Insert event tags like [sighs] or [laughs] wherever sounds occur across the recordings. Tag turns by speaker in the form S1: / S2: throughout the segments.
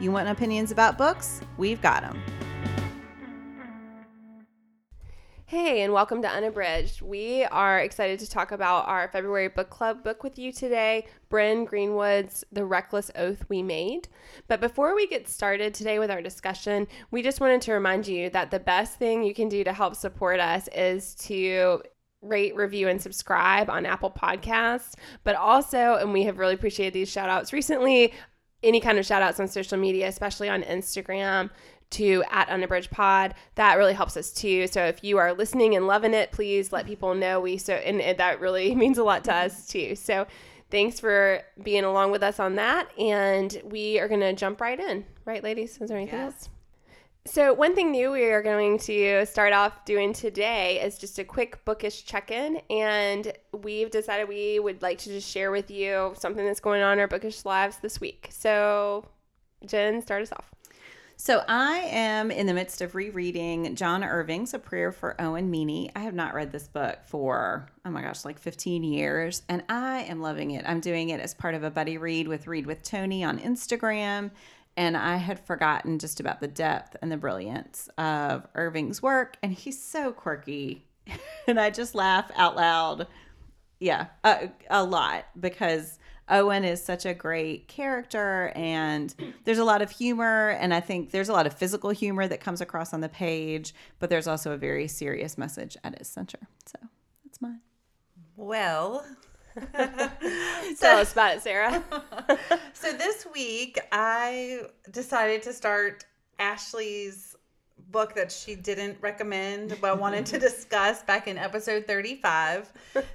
S1: You want opinions about books? We've got them.
S2: Hey, and welcome to Unabridged. We are excited to talk about our February book club book with you today, Bryn Greenwood's The Reckless Oath We Made. But before we get started today with our discussion, we just wanted to remind you that the best thing you can do to help support us is to rate, review, and subscribe on Apple Podcasts. But also, and we have really appreciated these shout outs recently, any kind of shout outs on social media, especially on Instagram to at unabridged pod. That really helps us too. So if you are listening and loving it please let people know we so and, and that really [laughs] means a lot to us too. So thanks for being along with us on that. And we are going to jump right in. Right ladies? Is there anything
S3: Yes.
S2: else so one thing new we are going to start off doing today is just a quick bookish check-in and we've decided we would like to just share with you something that's going on in our bookish lives this week so jen start us off
S1: So I am in the midst of rereading John Irving's A Prayer for Owen Meany. I have not read this book for, oh my gosh, like 15 years, and I am loving it. I'm doing it as part of a buddy read with Read with Tony on Instagram, and I had forgotten just about the depth and the brilliance of Irving's work, and he's so quirky. [laughs] and I just laugh out loud. Yeah, a, a lot because Owen is such a great character and there's a lot of humor and I think there's a lot of physical humor that comes across on the page, but there's also a very serious message at its center. So that's mine.
S3: Well, [laughs]
S2: tell us about it sarah [laughs]
S3: so this week I decided to start Ashley's book that she didn't recommend but wanted to [laughs] discuss back in episode 35.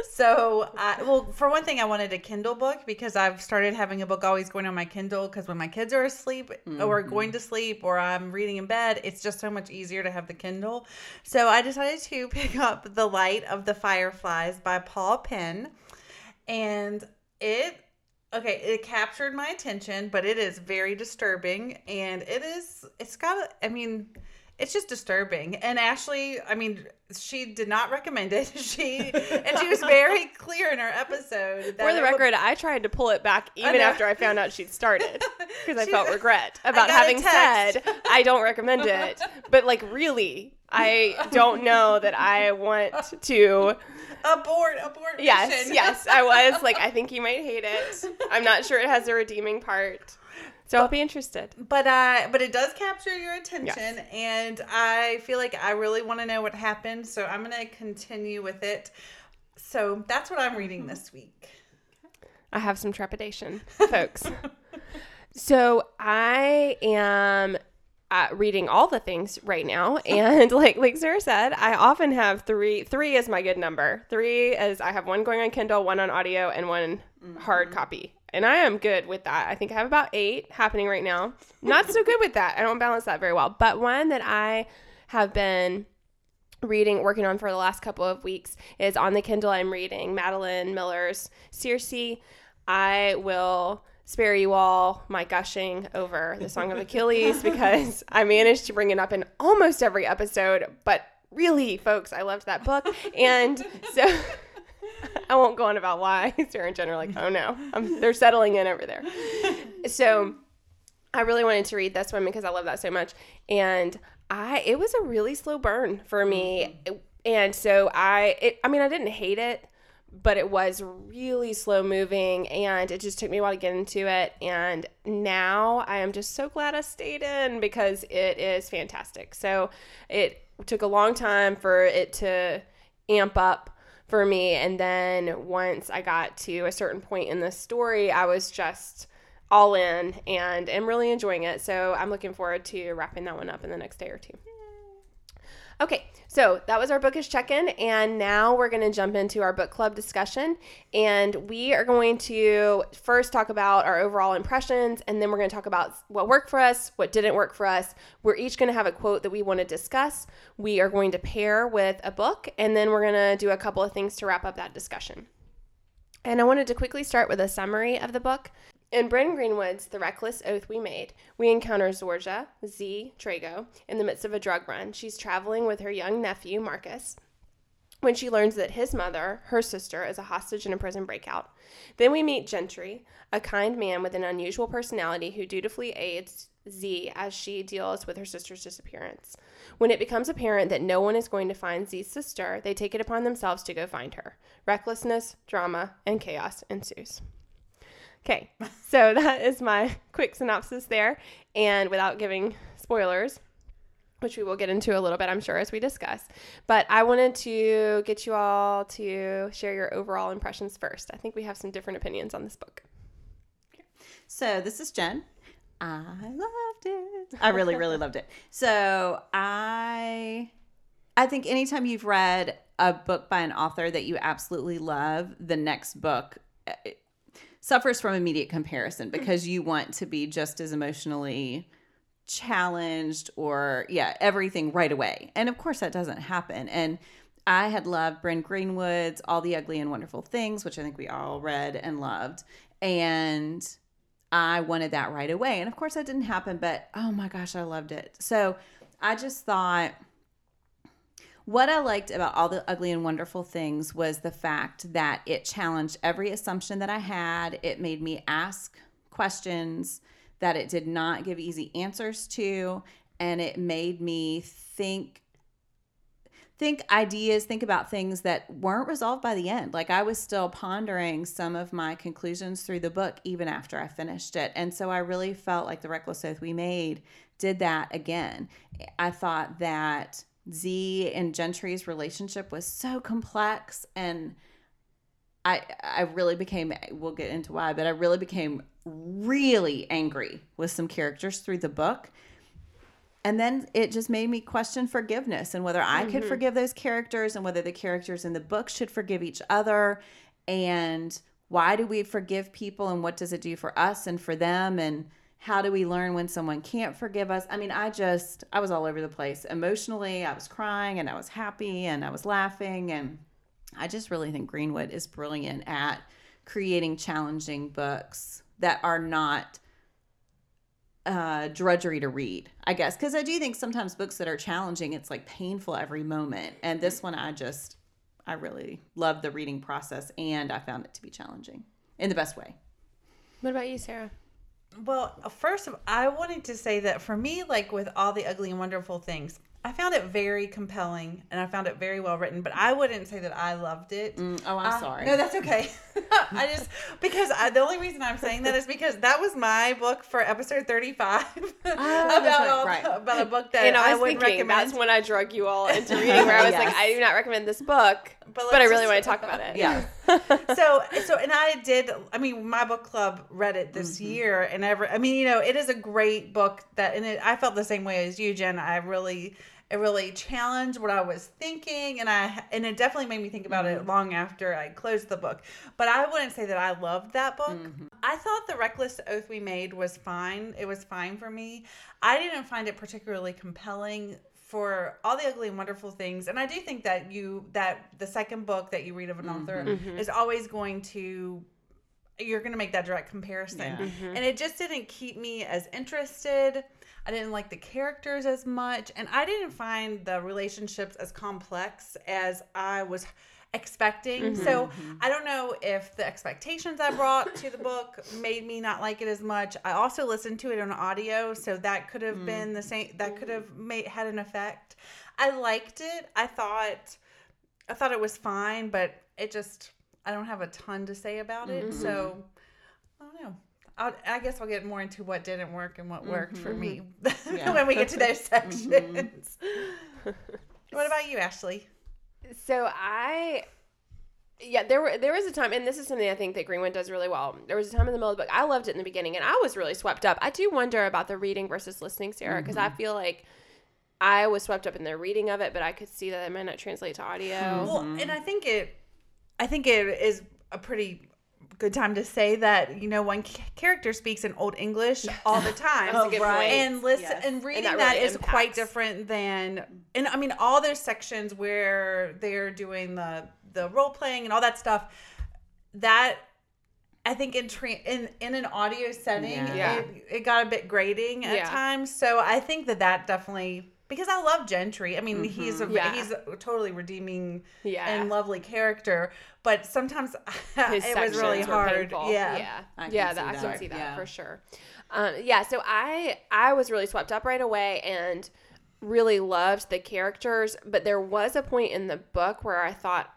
S3: So, I, well, for one thing, I wanted a Kindle book because I've started having a book always going on my Kindle because when my kids are asleep or mm-hmm. going to sleep or I'm reading in bed, it's just so much easier to have the Kindle. So, I decided to pick up The Light of the Fireflies by Paul Pen. And it okay it captured my attention but it is very disturbing and it is it's got i mean it's just disturbing and ashley i mean she did not recommend it [laughs] she and she was very clear in her episode that
S2: For the
S3: it would-
S2: record, I tried to pull it back even
S3: know.
S2: after I found out she'd started [laughs] because I felt regret about having said [laughs] I don't recommend it. But like, really, I don't know that I want to.
S3: abort abort
S2: Yes, yes, I was like, I think you might hate it. I'm not sure it has a redeeming part, so I'll be interested.
S3: but uh but it does capture your attention and i feel like i really want to know what happened so i'm gonna continue with it so that's what i'm reading [laughs] this week
S2: I have some trepidation, [laughs] folks. so I am uh, reading all the things right now, [laughs] and like like Sarah said, I often have three. Three is my good number. Three is I have one going on Kindle, one on audio, and one hard copy. And I am good with that. I think I have about eight happening right now. Not so good with that. I don't balance that very well. But one that I have been reading, working on for the last couple of weeks is on the Kindle. I'm reading Madeline Miller's Circe. I will spare you all my gushing over the Song of Achilles [laughs] because I managed to bring it up in almost every episode. But really, folks, I loved that book. And so [laughs] I won't go on about why. [laughs] Sarah and Jen are like, oh no, um they're settling in over there. So I really wanted to read this one because I love that so much. And I it was a really slow burn for me. And so I it, I mean I didn't hate it, but it was really slow moving and it just took me a while to get into it. And now I am just so glad I stayed in because it is fantastic. So it took a long time for it to amp up for me and then once I got to a certain point in the story, I was just all in and am really enjoying it. So I'm looking forward to wrapping that one up in the next day or two. Okay, so that was our bookish check in, and now we're going to jump into our book club discussion. And we are going to first talk about our overall impressions, and then we're going to talk about what worked for us, what didn't work for us. We're each going to have a quote that we want to discuss. We are going to pair with a book, and then we're going to do a couple of things to wrap up that discussion. And I wanted to quickly start with a summary of the book. In Bryn Greenwood's The Reckless Oath We Made, we encounter Zorja, Z, Trago, in the midst of a drug run. She's traveling with her young nephew, Marcus, when she learns that his mother, her sister, is a hostage in a prison breakout. Then we meet Gentry, a kind man with an unusual personality who dutifully aids Z as she deals with her sister's disappearance. When it becomes apparent that no one is going to find Z's sister, they take it upon themselves to go find her. Recklessness, drama, and chaos ensues. Okay, so [laughs] that is my quick synopsis there. And without giving spoilers, which we will get into a little bit, I'm sure, as we discuss. But I wanted to get you all to share your overall impressions first. I think we have some different opinions on this book.
S1: So this is Jen. I loved it. I really, really loved it. [laughs] So I I think anytime you've read a book by an author that you absolutely love, the next book uh, suffers from immediate comparison hmm. because you want to be just as emotionally challenged or yeah, everything right away. And of course that doesn't happen. And I had loved Bryn Greenwood's All the Ugly and Wonderful Things, which I think we all read and loved. And I wanted that right away. And of course, that didn't happen, but oh my gosh, I loved it. So I just thought what I liked about All the Ugly and Wonderful Things was the fact that it challenged every assumption that I had. It made me ask questions that it did not give easy answers to. And it made me think think ideas, think about things that weren't resolved by the end. Like I was still pondering some of my conclusions through the book even after I finished it. And so I really felt like the Reckless Oath we made did that again. I thought that Z and Gentry's relationship was so complex and I I really became we'll get into why, but I really became really angry with some characters through the book. And then it just made me question forgiveness and whether I mm-hmm. could forgive those characters and whether the characters in the book should forgive each other. And why do we forgive people and what does it do for us and for them? And how do we learn when someone can't forgive us i mean i just i was all over the place emotionally i was crying and i was happy and i was laughing and i just really think greenwood is brilliant at creating challenging books that are not uh, drudgery to read, I guess, because I do think sometimes books that are challenging, it's like painful every moment. And this one, I just, I really love the reading process, and I found it to be challenging in the best way.
S2: What about you, Sarah?
S3: Well, first, I wanted to say that for me, like with all the ugly and wonderful things, I found it very compelling and I found it very well written, but I wouldn't say that I loved it.
S1: Mm, oh, I'm sorry.
S3: No, that's okay. [laughs] I just because I, the only reason I'm saying that is because that was my book for episode 35 oh, [laughs] about right, all, right. about a book that and I, I would recommend.
S2: That's when I drug you all into reading, where I was yes. like, I [laughs] do not recommend this book, but, but I really want to talk about it.
S1: Yeah. [laughs]
S3: so so and I did. I mean, my book club read it this mm-hmm. year, and ever. I mean, you know, it is a great book that, and it, I felt the same way as you, Jen. I really it really challenged what I was thinking, and I and it definitely made me think about mm-hmm. it long after I closed the book. But I wouldn't say that I loved that book. Mm-hmm. I thought the reckless oath we made was fine. It was fine for me. I didn't find it particularly compelling for all the ugly and wonderful things and i do think that you that the second book that you read of an mm-hmm. author mm-hmm. is always going to you're going to make that direct comparison yeah. mm-hmm. and it just didn't keep me as interested I didn't like the characters as much, and I didn't find the relationships as complex as I was expecting. Mm-hmm. So mm-hmm. I don't know if the expectations I brought to the book made me not like it as much. I also listened to it on audio, so that could have mm. been the same. That could have made had an effect. I liked it. I thought I thought it was fine, but it just I don't have a ton to say about it. Mm-hmm. So I don't know. I'll, i guess I'll get more into what didn't work and what mm-hmm. worked for me mm-hmm. [laughs] yeah. when we get to those [laughs] sections. Mm-hmm. [laughs] what about you, Ashley?
S2: So I yeah, there were there was a time, and this is something I think that Greenwood does really well. There was a time in the middle of the book I loved it in the beginning, and I was really swept up. I do wonder about the reading versus listening, Sarah, because mm-hmm. I feel like I was swept up in the reading of it, but I could see that it might not translate to audio.
S3: Well, and I think it, I think it is a pretty good time to say that you know one c- character speaks in Old English all the time,
S2: That's a good oh, point.
S3: and listen
S1: Yes.
S3: and reading
S2: that
S3: that
S2: really
S3: is quite different than and I mean all those sections where they're doing the the role playing and all that stuff that. I think in tra- in in an audio setting,
S1: Yeah.
S3: It, it got a bit grating at
S2: Yeah.
S3: times. So I think that that definitely because I love Gentry. I mean, he's a mm-hmm.
S2: Yeah.
S3: he's a totally redeeming
S2: Yeah.
S3: and lovely character, but sometimes [laughs]
S2: His
S3: it was really hard.
S2: painful.
S3: Yeah.
S2: yeah,
S1: I can
S2: yeah.
S1: see
S2: that, I
S1: that.
S2: can see that
S1: Yeah.
S2: for sure. Um, yeah, so I I was really swept up right away and really loved the characters, but there was a point in the book where I thought,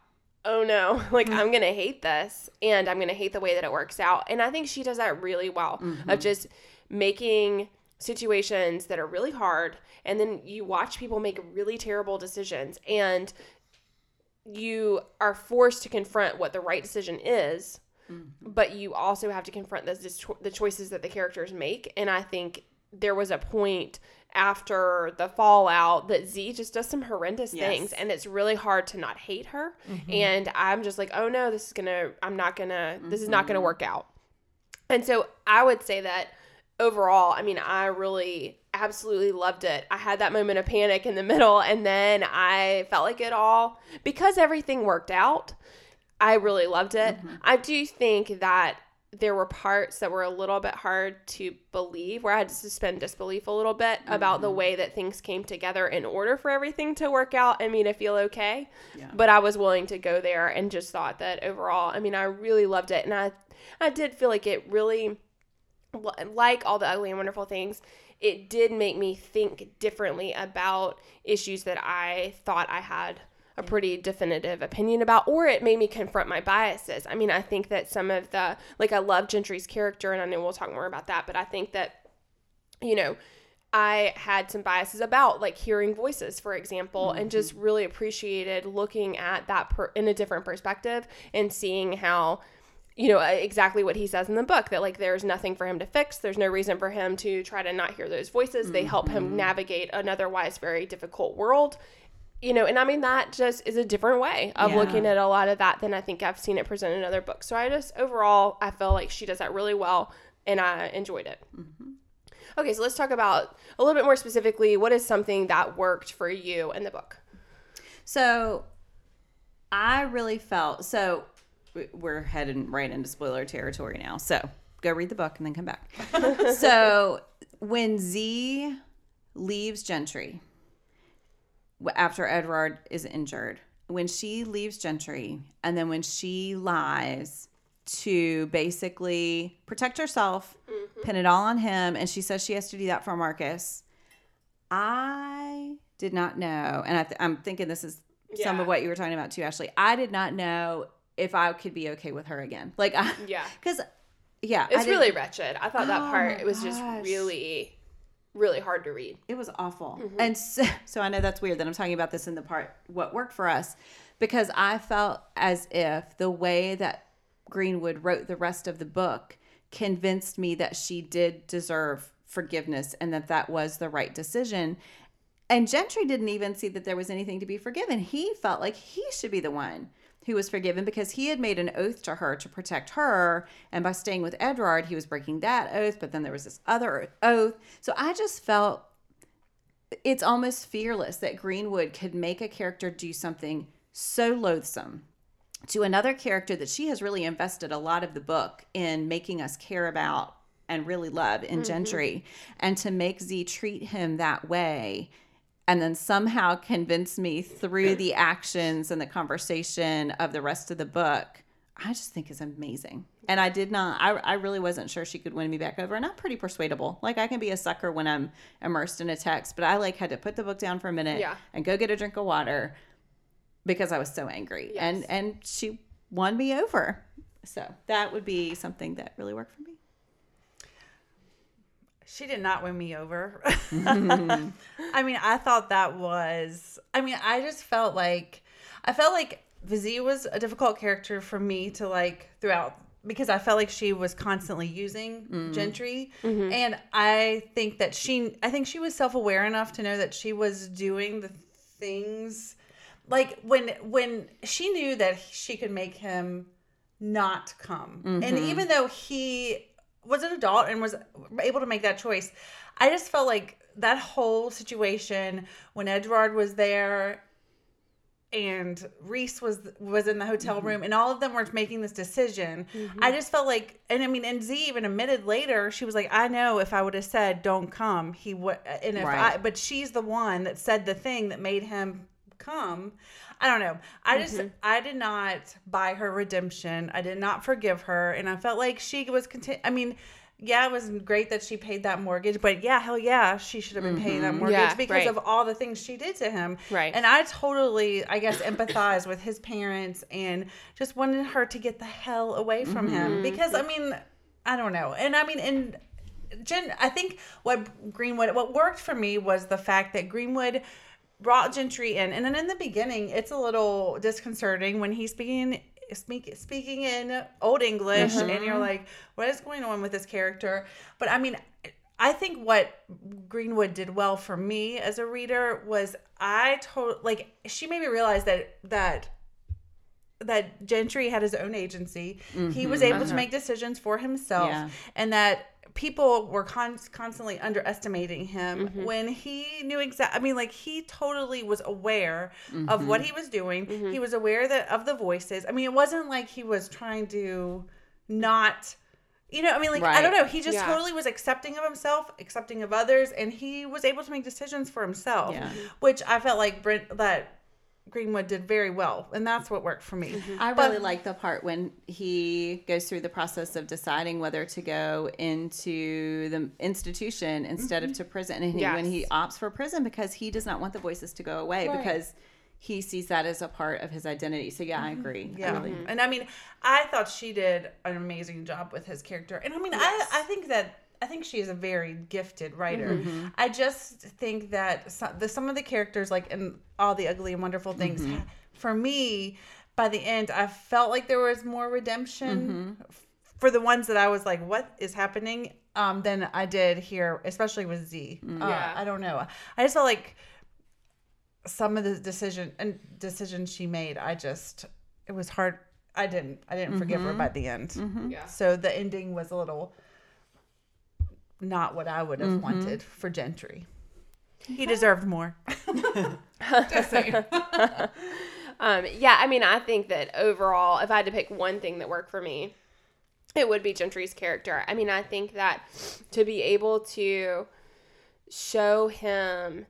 S2: oh no, [laughs] like mm-hmm. I'm gonna hate this, and I'm gonna hate the way that it works out. And I think she does that really well of mm-hmm. just making situations that are really hard and then you watch people make really terrible decisions and you are forced to confront what the right decision is mm-hmm. but you also have to confront the, the choices that the characters make and i think there was a point after the fallout that z just does some horrendous
S1: Yes.
S2: things and it's really hard to not hate her mm-hmm. and i'm just like oh no this is gonna i'm not gonna this is not gonna mm-hmm. work out. And so I would say that overall, I mean, I really absolutely loved it. I had that moment of panic in the [laughs] middle, and then I felt like it all, because everything worked out, I really loved it. Mm-hmm. I do think that there were parts that were a little bit hard to believe, where I had to suspend disbelief a little bit about the mm-hmm. way that things came together in order for everything to work out and me to feel okay.
S1: Yeah.
S2: But I was willing to go there and just thought that overall, I mean, I really loved it. And I, I did feel like it really, like all the ugly and wonderful things, it did make me think differently about issues that I thought I had a pretty definitive opinion about, or it made me confront my biases. I mean, I think that some of the, like, I love Gentry's character, and I know we'll talk more about that, but I think that, you know, I had some biases about like hearing voices, for example, and mm-hmm. just really appreciated looking at that per- in a different perspective and seeing how, you know, uh, exactly what he says in the book that like there's nothing for him to fix. There's no reason for him to try to not hear those voices. They help him mm-hmm. navigate an otherwise very difficult world. You know, and I mean, that just is a different way of
S1: Yeah.
S2: looking at a lot of that than I think I've seen it presented in other books. So I just overall, I feel like she does that really well and I enjoyed it. Mm-hmm. Okay, so let's talk about a little bit more specifically what is something that worked for you in the book.
S1: So I really felt so we're heading right into spoiler territory now. So go read the book and then come back. [laughs] so when Z leaves Gentry after Edward is injured, when she leaves Gentry and then when she lies to basically protect herself, mm-hmm. pin it all on him, and she says she has to do that for Marcus. I did not know, and I th- I'm thinking this is some of what you were talking about too, Ashley. I did not know if I could be okay with her again. Like, I,
S2: Yeah. [laughs]
S1: because yeah,
S2: It's really wretched. I thought that
S1: Oh
S2: part it was just really really hard to read.
S1: It was awful.
S2: Mm-hmm.
S1: And so, [laughs] so I know that's weird that I'm talking about this in the part what worked for us because I felt as if the way that Greenwood wrote the rest of the book convinced me that she did deserve forgiveness and that that was the right decision. And Gentry didn't even see that there was anything to be forgiven. He felt like he should be the one who was forgiven because he had made an oath to her to protect her. And by staying with Edward, he was breaking that oath. But then there was this other oath. So I just felt it's almost fearless that Greenwood could make a character do something so loathsome to another character that she has really invested a lot of the book in making us care about and really love in mm-hmm. Gentry. And to make Z treat him that way and then somehow convince me through the actions and the conversation of the rest of the book, I just think is amazing. And I did not, I, I really wasn't sure she could win me back over. And I'm pretty persuadable. Like I can be a sucker when I'm immersed in a text, but I like had to put the book down for a minute
S2: Yeah.
S1: and go get a drink of water because I was so angry.
S2: Yes.
S1: And and she won me over. So that would be something that really worked for me.
S3: She did not win me over. [laughs] [laughs] I mean, I thought that was. I mean, I just felt like I felt like Vizzy was a difficult character for me to like throughout because I felt like she was constantly using
S1: Mm.
S3: Gentry,
S2: Mm-hmm.
S3: and I think that she, I think she was self aware enough to know that she was doing the things, like when when she knew that she could make him not come, and
S1: Mm-hmm.
S3: even though he was an adult and was able to make that choice, I just felt like that whole situation when Edward was there and Reese was was in the hotel mm-hmm. room and all of them were making this decision. Mm-hmm. I just felt like and I mean and Z even admitted later she was like I know if I would have said don't come he would and if
S1: Right.
S3: I but she's the one that said the thing that made him come. I don't know. I just I did not buy her redemption. I did not forgive her and I felt like she was content I mean yeah, it was great that she paid that mortgage, but yeah, hell yeah, she should have been paying that mortgage
S2: Yeah,
S3: because
S2: right.
S3: of all the things she did to him.
S2: Right.
S3: And I totally, I guess, empathize with his parents and just wanted her to get the hell away from
S2: Mm-hmm.
S3: him because I mean, I don't know, and I mean, and Jen, I think what Greenwood, what worked for me was the fact that Greenwood brought Gentry in, and then in the beginning, it's a little disconcerting when he's speaking. Speak, speaking in old English, and mm-hmm. you're like, what is going on with this character? But I mean, I think what Greenwood did well for me as a reader was I told like she made me realize that that that Gentry had his own agency. He was mm-hmm. able to uh-huh. make decisions for himself,
S1: Yeah.
S3: and that people were con- constantly underestimating him mm-hmm. when he knew exactly. I mean, like he totally was aware of what he mm-hmm. was doing. Mm-hmm. He was aware that of the voices. I mean, it wasn't like he was trying to not. You know, I mean, like I don't know. He just
S2: Yeah.
S3: totally was accepting of himself, accepting of others, and he was able to make decisions for himself,
S1: Yeah.
S3: which I felt like Brent that Greenwood did very well, and that's what worked for me.
S1: I
S3: But-
S1: really like the part when he goes through the process of deciding whether to go into the institution instead
S3: Mm-hmm.
S1: of to prison, and he, when he opts for prison because he does not want the voices to go away
S3: Right.
S1: because he sees that as a part of his identity. So yeah, I agree. I
S3: Mm-hmm. Yeah,
S1: really-
S3: and I mean, I thought she did an amazing job with his character, and I mean, I I think that I think she is a very gifted writer.
S1: Mm-hmm.
S3: I just think that some, the some of the characters, like in all the ugly and wonderful things,
S1: Mm-hmm.
S3: for me, by the end, I felt like there was more redemption
S1: Mm-hmm.
S3: f- for the ones that I was like, "What is happening?" Um, than I did here, especially with Z.
S1: Mm-hmm.
S3: Uh,
S2: Yeah.
S3: I don't know. I just felt like some of the decision and decisions she made, I just it was hard. I didn't I didn't forgive her by the end.
S2: Yeah.
S3: So the ending was a little not what I would have wanted for Gentry. He deserved more. [laughs] Just saying. [laughs]
S2: Um, yeah, I mean, I think that overall, if I had to pick one thing that worked for me, it would be Gentry's character. I mean, I think that to be able to show him,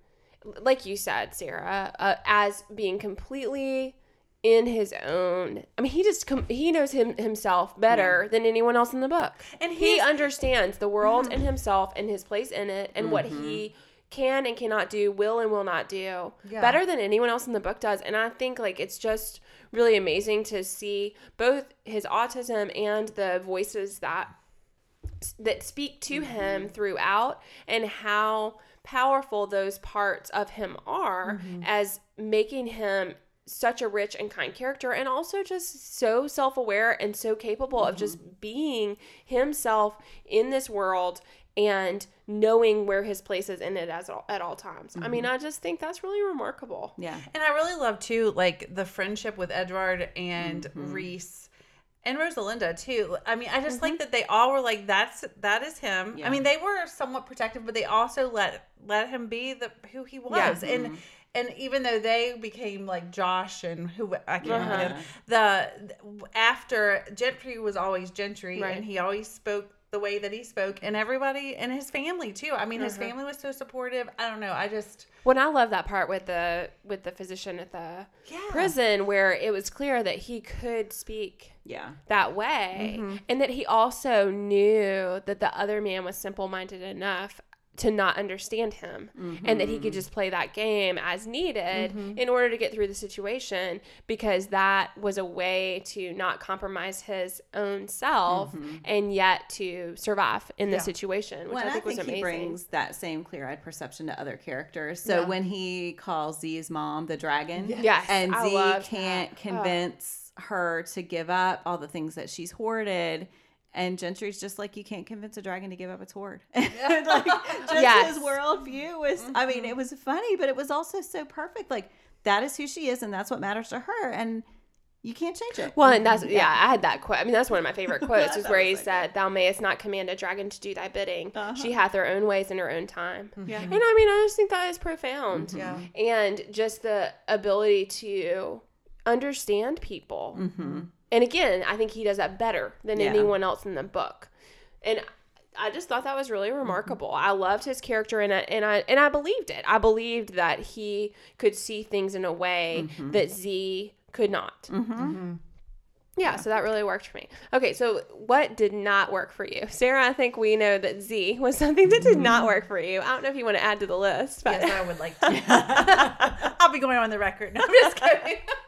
S2: like you said, Sarah, uh, as being completely in his own. I mean, he just com- he knows him himself better than anyone else in the book,
S3: And
S2: he understands the world mm-hmm. and himself and his place in it and what he mm-hmm. can and cannot do, will and will not do
S3: Yeah.
S2: better than anyone else in the book does. And I think like it's just really amazing to see both his autism and the voices that that speak to mm-hmm. him throughout and how powerful those parts of him are as making him such a rich and kind character and also just so self-aware and so capable of just mm-hmm. being himself in this world and knowing where his place is in it as all, at all times. I mean, mm-hmm. I just think that's really remarkable.
S1: Yeah.
S3: And I really love too, like the friendship with Edward and mm-hmm. Reese and Rosalinda too. I mean, I just like that they all were like, "That's that is him."
S1: Yeah.
S3: I mean, they were somewhat protective, but they also let let him be the who he was. And and even though they became like Josh and who I can't remember the, the after Gentry was always Gentry,
S2: Right.
S3: and he always spoke the way that he spoke, and everybody and his family too. I mean, his family was so supportive. I don't know. I just
S2: When I love that part with the with the physician at the
S3: Yeah.
S2: prison where it was clear that he could speak
S1: Yeah.
S2: that way
S3: Mm-hmm.
S2: and that he also knew that the other man was simple-minded enough to not understand him and that he could just play that game as needed
S3: Mm-hmm.
S2: in order to get through the situation because that was a way to not compromise his own self and yet to survive in the
S3: Yeah.
S2: situation which
S1: Well,
S2: I
S1: and
S2: think, was amazing.
S1: he brings that same clear-eyed perception to other characters. So
S3: Yeah.
S1: when he calls Z's mom the dragon,
S2: Yes,
S1: and
S2: I
S1: Z
S2: loved
S1: can't
S2: that. Oh.
S1: convince her to give up all the things that she's hoarded. And Gentry's just like, you can't convince a dragon to give up its hoard. [laughs] like, just
S2: Yes.
S1: his worldview was, I mean, it was funny, but it was also so perfect. Like, that is who she is, and that's what matters to her. And you can't change it.
S2: Well, and that's yeah, I had that quote. I mean, that's one of my favorite [laughs] quotes. is where he
S1: was so
S2: said, "Thou mayest not command a dragon to do thy bidding. Uh-huh. She hath her own ways in her own time."
S1: Yeah.
S2: And I mean, I just think that is profound.
S3: Yeah.
S2: And just the ability to understand people.
S1: Mm-hmm.
S2: And again, I think he does that better than
S1: Yeah.
S2: anyone else in the book. And I just thought that was really remarkable. Mm-hmm. I loved his character and I, and I and I believed it. I believed that he could see things in a way mm-hmm. that Z could not. Mm-hmm. Yeah, so that really worked for me. Okay, so what did not work for you? Sarah, I think we know that Z was something that did not work for you. I don't know if you want to add to the list, but
S3: Yes, I would like [laughs] to. [laughs] I'll be going on the record. No, I'm just kidding. [laughs]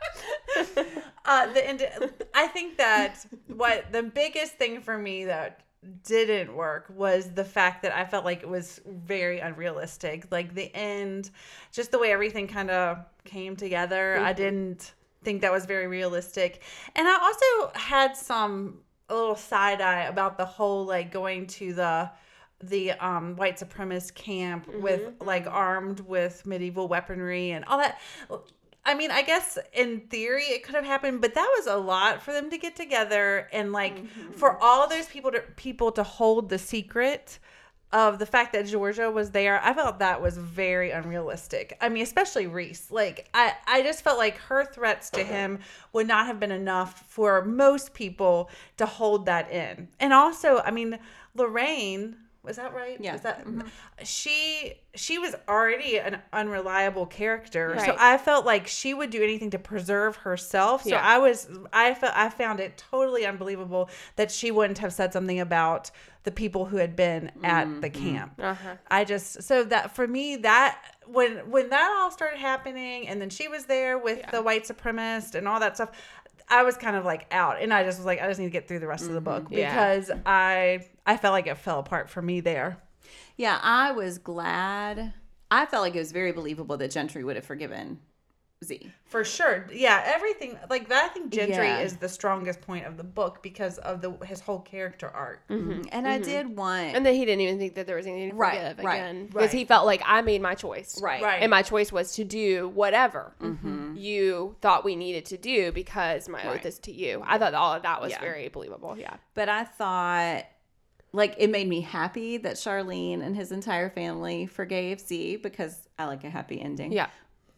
S3: uh, the end. I think that what the biggest thing for me that didn't work was the fact that I felt like it was very unrealistic. Like the end, just the way everything kind of came together. I didn't think that was very realistic. And I also had some a little side eye about the whole like going to the the um white supremacist camp with like armed with medieval weaponry and all that I mean, I guess in theory it could have happened, but that was a lot for them to get together and like mm-hmm. for all those people to people to hold the secret of the fact that Georgia was there. I felt that was very unrealistic. I mean, especially Reese. Like I I just felt like her threats to uh-huh. him would not have been enough for most people to hold that in. And also, I mean, Lorraine was that right?
S1: Yeah.
S3: Is that she she was already an unreliable character. So I felt like she would do anything to preserve herself. So
S2: Yeah.
S3: I was I felt I found it totally unbelievable that she wouldn't have said something about the people who had been at the camp.
S2: Uh-huh.
S3: I just so that for me that when when that all started happening and then she was there with the white supremacist and all that stuff I was kind of like out and I just was like I just need to get through the rest of the book mm-hmm.
S2: Yeah.
S3: because I I felt like it fell apart for me there.
S1: Yeah, I was glad. I felt like it was very believable that Gentry would have forgiven Z.
S3: For sure. Yeah, everything like that I think Gentry
S1: Yeah.
S3: is the strongest point of the book because of the his whole character arc. Mm-hmm. Mm-hmm.
S1: And I mm-hmm. did want.
S2: And then he didn't even think that there was anything to
S1: Right,
S2: forgive
S1: right,
S2: again. Because
S3: right.
S2: he felt like I made my choice.
S1: Right.
S3: Right.
S2: And my choice was to do whatever you thought we needed to do because my oath is to you. I thought all of that was
S1: Yeah.
S2: very believable. Yeah.
S1: but I thought, like, it made me happy that Charlene and his entire family forgave Z because I like a happy ending.
S2: Yeah.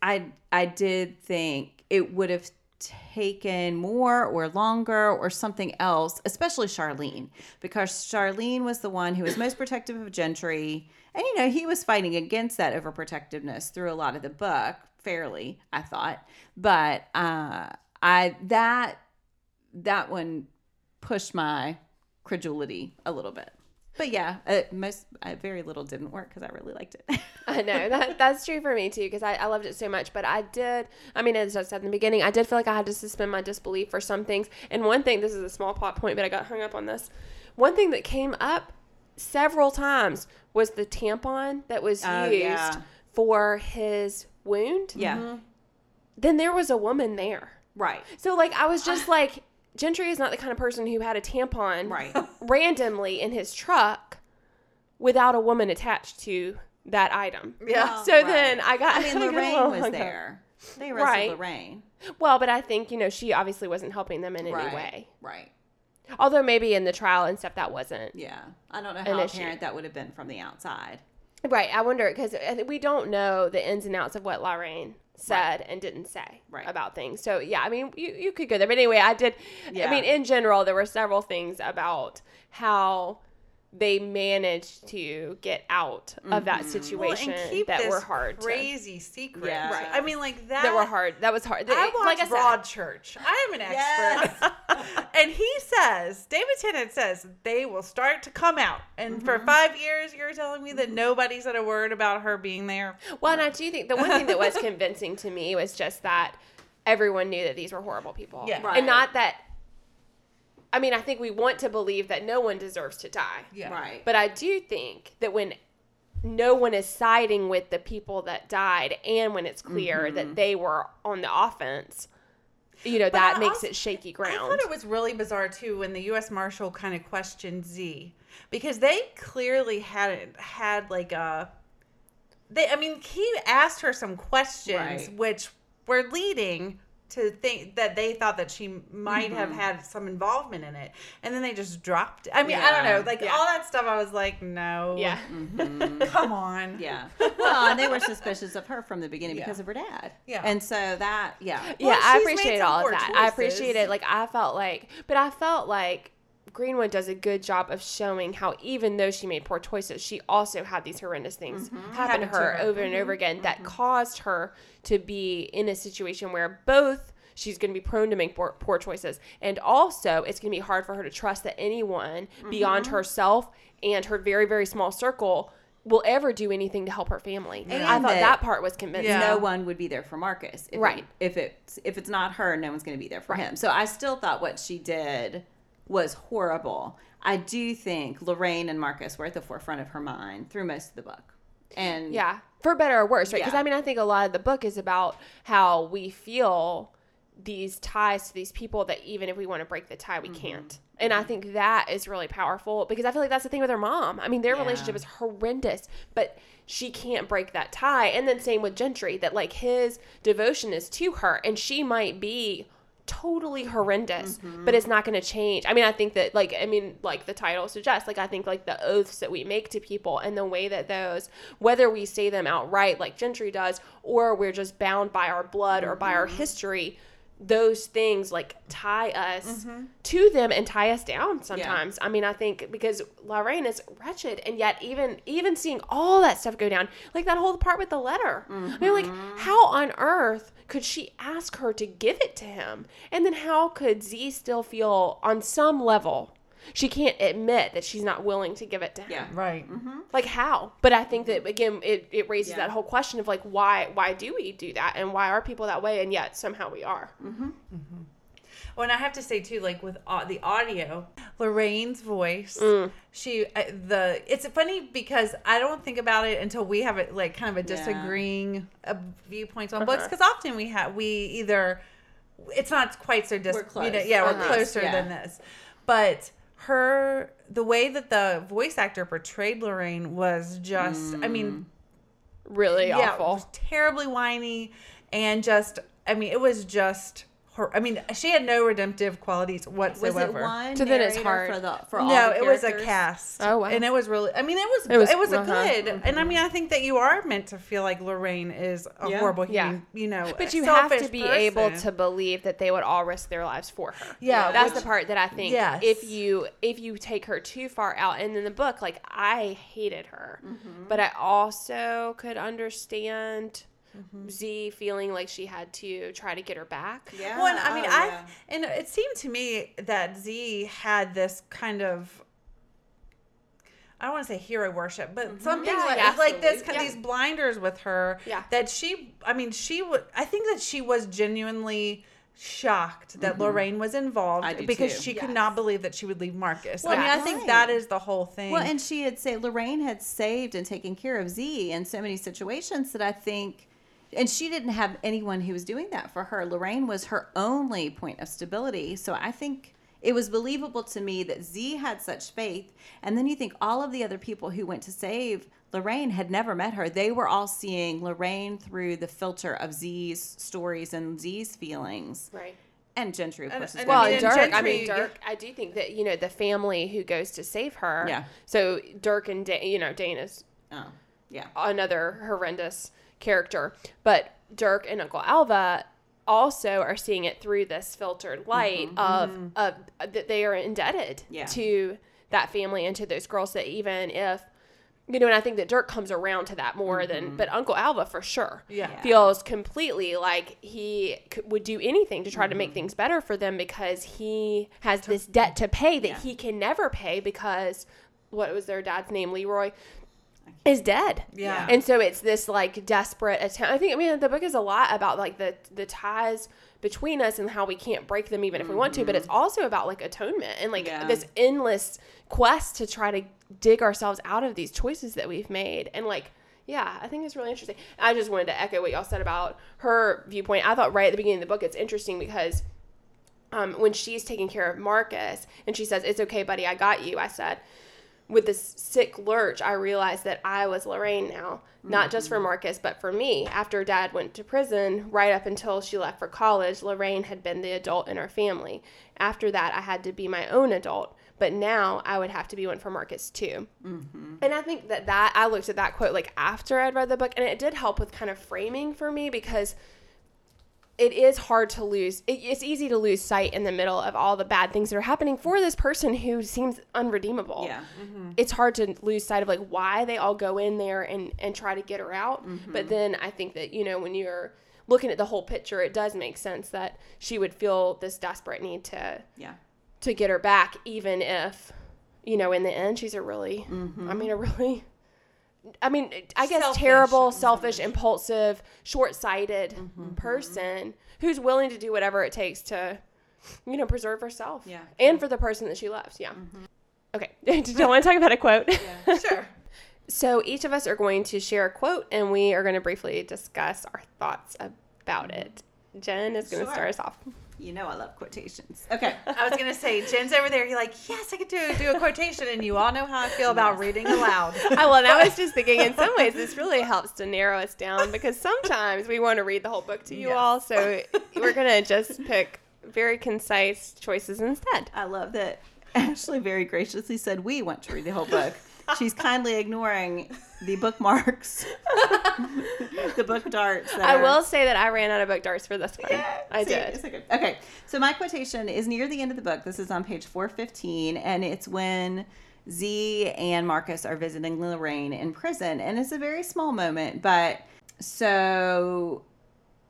S1: I I did think it would have taken more or longer or something else, especially Charlene, because Charlene was the one who was most protective of Gentry, and you know he was fighting against that overprotectiveness through a lot of the book, fairly, I thought, but uh, I that that one pushed my credulity a little bit. But yeah, uh, most uh, very little didn't work because I really liked it. [laughs]
S2: I know that that's true for me too because I, I loved it so much. But I did, I mean, as I said in the beginning, I did feel like I had to suspend my disbelief for some things. And one thing, this is a small plot point, but I got hung up on this. One thing that came up several times was the tampon that was
S1: Oh,
S2: used
S1: yeah.
S2: for his wound.
S1: yeah,
S2: Then there was a woman there.
S1: right,
S2: So like I was just [sighs] like Gentry is not the kind of person who had a tampon
S1: right. [laughs]
S2: randomly in his truck without a woman attached to that item.
S3: Yeah.
S1: Well,
S2: So
S1: right.
S2: then I got
S1: I mean, [laughs]
S2: I got
S1: Lorraine was
S2: hung up.
S1: there. They arrested
S2: Right.
S1: Lorraine.
S2: Well, but I think, you know, she obviously wasn't helping them in any way.
S1: Right.
S2: Although maybe in the trial and stuff that wasn't.
S1: Yeah. I don't know
S2: An
S1: how
S2: issue.
S1: apparent that would have been from the outside.
S2: Right. I wonder because uh, we don't know the ins and outs of what Lorraine said and didn't say
S1: Right.
S2: about things. So yeah, I mean, you, you could go there. But anyway, I did.
S1: Yeah.
S2: I mean, in general, there were several things about how they managed to get out of that
S3: Well,
S2: situation
S3: and keep
S2: that
S3: this
S2: were hard to.
S3: crazy secret.
S1: Yeah.
S3: Right. I mean, like that.
S2: That were hard. That was hard.
S3: I
S2: It-
S3: watch
S2: like I said,
S3: Broadchurch. I am an expert. [laughs] and he says, David Tennant says, they will start to come out. And for
S2: Mm-hmm.
S3: five years, you're telling me that nobody said a word about her being there?
S2: Well, and I do think the one thing that was [laughs] convincing to me was just that everyone knew that these were horrible people.
S3: Yeah.
S1: Right.
S2: And not that. I mean, I think we want to believe that no one deserves to die.
S3: Yeah.
S1: Right.
S2: But I do think that when no one is siding with the people that died and when it's clear
S3: Mm-hmm.
S2: that they were on the offense, you know
S3: But
S2: that
S3: I
S2: makes
S3: also-
S2: it shaky ground.
S3: I thought it was really bizarre too when the U.S. Marshal kind of questioned Z because they clearly hadn't had like a. They, I mean, he asked her some questions
S1: Right.
S3: which were leading to think that they thought that she might have
S1: Mm-hmm.
S3: had some involvement in it, and then they just dropped. it. I mean, I don't know, like
S2: Yeah.
S3: all that stuff. I was like, no,
S2: yeah. [laughs]
S3: come on,
S1: Yeah. Well, and they were suspicious of her from the beginning
S3: Yeah.
S1: because of her dad.
S3: Yeah.
S1: And so that, yeah.
S2: yeah, I appreciate all of
S3: poor
S2: that. I appreciate it. Like I felt like, but I felt like Greenwood does a good job of showing how even though she made poor choices, she also had these horrendous things mm-hmm. happen
S3: Happen
S2: to
S3: to
S2: her
S3: her.
S2: over and mm-hmm. over again that mm-hmm. caused her to be in a situation where both she's going to be prone to make poor, poor choices and also it's going to be hard for her to trust that anyone beyond herself and her very very small circle will ever do anything to help her family. I thought
S1: that-
S2: that part was convincing.
S3: Yeah.
S1: no one would be there for Marcus. If
S2: Right.
S1: It, if it's if it's not her, no one's going to be there for
S2: Right.
S1: him. So I still thought what she did was horrible. I do think Lorraine and Marcus were at the forefront of her mind through most of the book. And
S2: Yeah, for better or worse, right? Because
S1: Yeah.
S2: I mean, I think a lot of the book is about how we feel these ties to these people that even if we want to break the tie, we
S1: Mm-hmm.
S2: can't. And I think that is really powerful because I feel like that's the thing with her mom. I mean, their
S1: Yeah.
S2: relationship is horrendous, but she can't break that tie. And then same with Gentry, that like his devotion is to her, and she might be totally horrendous
S1: Mm-hmm.
S2: but it's not going to change i mean i think that like i mean like the title suggests like i think like the oaths that we make to people and the way that those whether we say them outright like gentry does or we're just bound by our blood or by our
S1: Mm-hmm.
S2: history those things like tie us
S1: Mm-hmm.
S2: to them and tie us down sometimes i mean i think because lorraine is wretched and yet even even seeing all that stuff go down like that whole part with the letter i mean like
S1: Mm-hmm.
S2: how on earth could she ask her to give it to him and then how could z still feel on some level she can't admit that she's not willing to give it to him
S1: Yeah.
S3: right.
S2: like how but i think that again it, it raises
S1: Yeah.
S2: that whole question of like why why do we do that and why are people that way and yet somehow we are
S3: Well, and I have to say too, like with au- the audio, Lorraine's voice,
S2: Mm.
S3: she uh, the it's funny because I don't think about it until we have it like kind of a
S1: Yeah.
S3: disagreeing uh, viewpoints on books
S2: Uh-huh.
S3: because often we have we either it's not quite so dis
S1: We're
S3: you know,
S1: close.
S3: yeah we're
S2: Uh-huh.
S3: closer
S1: Yeah.
S3: than this, but her the way that the voice actor portrayed Lorraine was just I mean mm.
S2: really
S3: yeah,
S2: awful.
S3: terribly whiny, and just I mean it was just her. I mean she had no redemptive qualities whatsoever.
S1: was
S3: whatsoever.
S1: it one
S2: So then it's hard.
S1: for the for all
S3: no,
S1: the
S3: it was a cast.
S2: Oh, wow.
S3: And it was really. I mean, it was.
S2: It
S3: It
S2: was-
S3: was. a
S2: uh-huh.
S3: good. And I mean, I think that you are meant to feel like Lorraine is a
S1: Yeah.
S3: horrible
S2: Yeah.
S3: You know,
S2: But you have to
S3: selfish
S2: be able to believe that they would all risk their lives for her.
S3: Yeah,
S2: that's
S3: which-
S2: the part that I think.
S3: Yes.
S2: If you if you take her too far out, and in the book, like I hated her,
S3: Mm-hmm.
S2: but I also could understand
S3: Mm-hmm.
S2: Z feeling like she had to try to get her back.
S1: Yeah.
S3: Well, and I mean,
S1: oh,
S3: I
S1: yeah.
S3: and it seemed to me that Z had this kind of. I don't want to say hero worship, but something
S2: Yeah,
S3: like,
S2: yeah,
S3: like this,
S2: absolutely. Yeah.
S3: these blinders with her.
S2: Yeah.
S3: That she, I mean, she would. I think that she was genuinely shocked that Lorraine was involved because
S1: too.
S3: she could not believe that she would leave Marcus.
S1: Well,
S3: I mean, I think
S1: Right.
S3: that is the whole thing.
S1: Well, and she had said Lorraine had saved and taken care of Z in so many situations that I think, and she didn't have anyone who was doing that for her. Lorraine was her only point of stability. So I think it was believable to me that Z had such faith. And then you think all of the other people who went to save Lorraine had never met her. They were all seeing Lorraine through the filter of Z's stories and Z's feelings.
S2: Right.
S1: And Gentry, of
S3: And-
S1: course, is
S3: and
S2: Well,
S3: I mean,
S2: and
S3: and
S2: Dirk. I mean, Dirk. I do think that you know the family who goes to save her.
S1: Yeah.
S2: So Dirk and da- you know Dane is
S1: Oh, yeah.
S2: another horrendous character. But Dirk and Uncle Alva also are seeing it through this filtered light mm-hmm. of, mm-hmm. of uh, that they are indebted
S1: Yeah.
S2: to that family and to those girls that even if you know, and I think that Dirk comes around to that more than, mm-hmm. but Uncle Alva for sure
S3: Yeah.
S2: Feels completely like he could, would do anything to try to make things better for them because he has this debt to pay that
S1: Yeah.
S2: he can never pay because what was their dad's name, Leroy, is dead.
S3: Yeah.
S2: And so it's this like desperate attempt. I think I mean the book is a lot about like the the ties between us and how we can't break them even if we want to, but it's also about like atonement and like
S1: Yeah.
S2: this endless quest to try to dig ourselves out of these choices that we've made and like Yeah, I think it's really interesting. I just wanted to echo what y'all said about her viewpoint. I thought right at the beginning of the book, it's interesting because um, when she's taking care of Marcus and she says, It's okay, buddy, I got you. I said, with this sick lurch, I realized that I was Lorraine now, not just for mm-hmm. Marcus, but for me. After dad went to prison, right up until she left for college, Lorraine had been the adult in our family. After that, I had to be my own adult. But now I would have to be one for Marcus too. Mm-hmm. And I think that that, I looked at that quote like after I'd read the book, and it did help with kind of framing for me because it is hard to lose it, it's easy to lose sight in the middle of all the bad things that are happening for this person who seems unredeemable
S1: Yeah.
S2: it's hard to lose sight of like why they all go in there and and try to get her out
S1: Mm-hmm.
S2: but then i think that you know when you're looking at the whole picture it does make sense that she would feel this desperate need to
S1: Yeah.
S2: to get her back even if you know in the end she's a really
S1: Mm-hmm.
S2: i mean a really I mean, I guess
S3: Selfish.
S2: terrible, selfish, impulsive, short-sighted
S1: Mm-hmm.
S2: person who's willing to do whatever it takes to, you know, preserve herself.
S1: Yeah.
S2: And for the person that she loves. Yeah. Okay. [laughs] Did you want to talk about a quote? Yeah.
S3: Sure. [laughs]
S2: so each of us are going to share a quote, and we are going to briefly discuss our thoughts about it. Jen is going to
S1: Sure.
S2: start us off.
S1: You know I love quotations. Okay.
S3: I was gonna say Jen's over there. You're like, yes, I could do do a quotation, and you all know how I feel about reading aloud. [laughs]
S2: I well, and I was just thinking, in some ways, this really helps to narrow us down because sometimes we want to read the whole book to you
S3: Yes.
S2: all. So [laughs] we're gonna just pick very concise choices instead.
S1: I love that Ashley very graciously said we want to read the whole book. She's kindly ignoring the bookmarks, [laughs] the book darts.
S2: I
S1: are-
S2: will say that I ran out of book darts for this one. I
S1: See,
S2: did.
S1: okay. Okay, so my quotation is near the end of the book. This is on page 415, and it's when Z and Marcus are visiting Lorraine in prison. And it's a very small moment, but so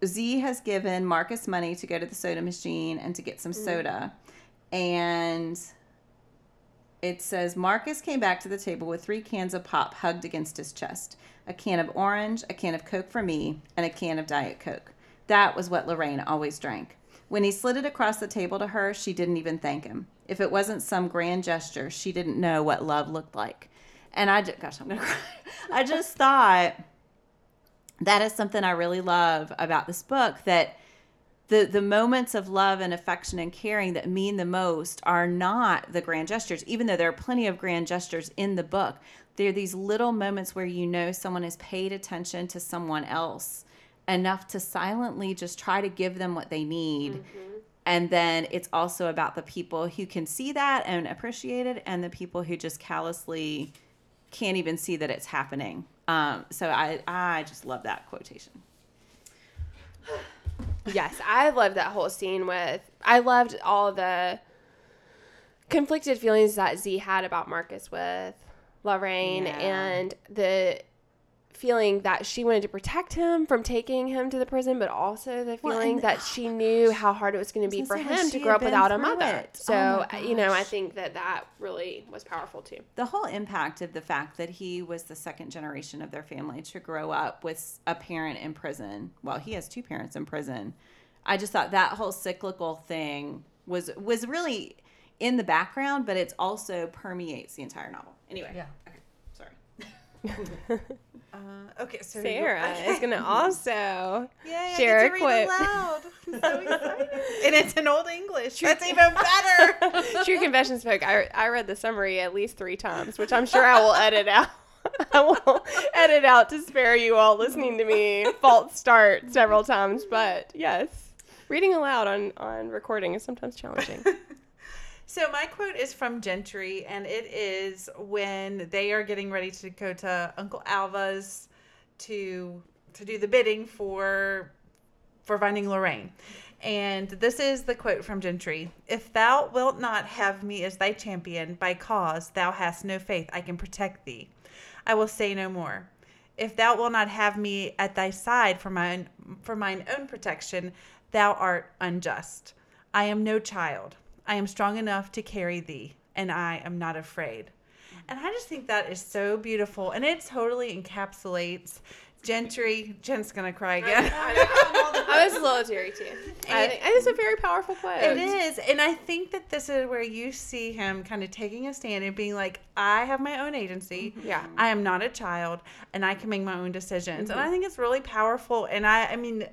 S1: Z has given Marcus money to go to the soda machine and to get some mm. soda. And it says Marcus came back to the table with three cans of pop hugged against his chest a can of orange, a can of Coke for me, and a can of Diet Coke. That was what Lorraine always drank. When he slid it across the table to her, she didn't even thank him. If it wasn't some grand gesture, she didn't know what love looked like. And I just, gosh, I'm going [laughs] to cry. I just thought that is something I really love about this book that the the moments of love and affection and caring that mean the most are not the grand gestures even though there are plenty of grand gestures in the book. They're these little moments where you know someone has paid attention to someone else enough to silently just try to give them what they need. And then it's also about the people who can see that and appreciate it and the people who just callously can't even see that it's happening. Um, so I, I just love that quotation [sighs] [sighs] [sighs]
S2: Yes, I loved that whole scene with. I loved all the conflicted feelings that Z had about Marcus with Lorraine
S1: Yeah.
S2: and the feeling that she wanted to protect him from taking him to the prison, but also the
S1: Well,
S2: feeling
S1: and-
S2: that oh she knew how hard it was going to be for
S1: gonna say, when
S2: him to grow up without a mother.
S1: it.
S2: So,
S1: Oh
S2: you know, I think that that really was powerful too.
S1: the whole impact of the fact that he was the second generation of their family to grow up with a parent in prison well he has two parents in prison i just thought that whole cyclical thing was was really in the background but it's also permeates the entire novel anyway
S3: Yeah.
S1: Okay [laughs]
S3: Uh, okay, so
S2: Sarah
S3: okay. [laughs]
S2: is going [laughs] to also
S3: Yay,
S2: share a quote.
S3: read aloud. I'm so excited. and it's in Old English. That's even better.
S2: True Confessions book. I, I read the summary at least three times, which I'm sure I will edit out. I will edit out to spare you all listening to me false start several times. But yes, reading aloud on, on recording is sometimes challenging.
S3: So my quote is from Gentry, and it is when they are getting ready to go to Uncle Alva's to to do the bidding for for finding Lorraine. And this is the quote from Gentry If thou wilt not have me as thy champion, by cause thou hast no faith I can protect thee, I will say no more. If thou wilt not have me at thy side for mine for mine own protection, thou art unjust. I am no child. I am strong enough to carry thee, and I am not afraid. And I just think that is so beautiful, and it totally encapsulates Gentry, Jen's gonna cry again. [laughs]
S2: I was a little teary too. [laughs] I and it's a very powerful quote.
S3: It is. And I think that this is where you see him kind of taking a stand and being like, I have my own agency.
S2: Yeah.
S3: I am not a child and I can make my own decisions.
S2: Mm-hmm.
S3: And I think it's really powerful. And I, I mean,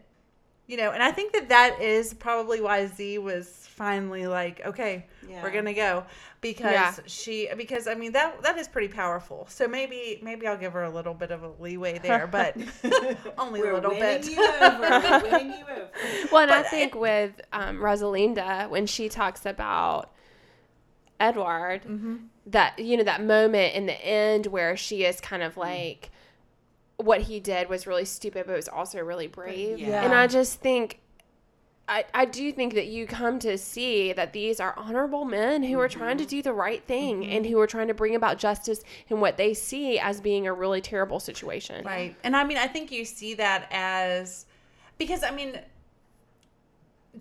S3: you know, and I think that that is probably why Z was finally like, okay,
S1: Yeah.
S3: we're gonna go because
S2: Yeah.
S3: she because I mean that that is pretty powerful. So maybe maybe I'll give her a little bit of a leeway there, [laughs] but [laughs] only a
S1: We're
S3: little
S1: winning
S3: bit.
S1: you over. We're [laughs] winning you over.
S2: Well, and I
S3: But
S2: think with um, Rosalinda, when she talks about Edward,
S3: Mm-hmm.
S2: that you know that moment in the end where she is kind of like, what he did was really stupid, but it was also really brave.
S1: Yeah.
S2: And I just think. I, I do think that you come to see that these are honorable men who are trying to
S3: Mm-hmm.
S2: do the right thing and who are trying to bring about justice in what they see as being a really terrible situation.
S3: Right. And I mean, I think you see that as because I mean,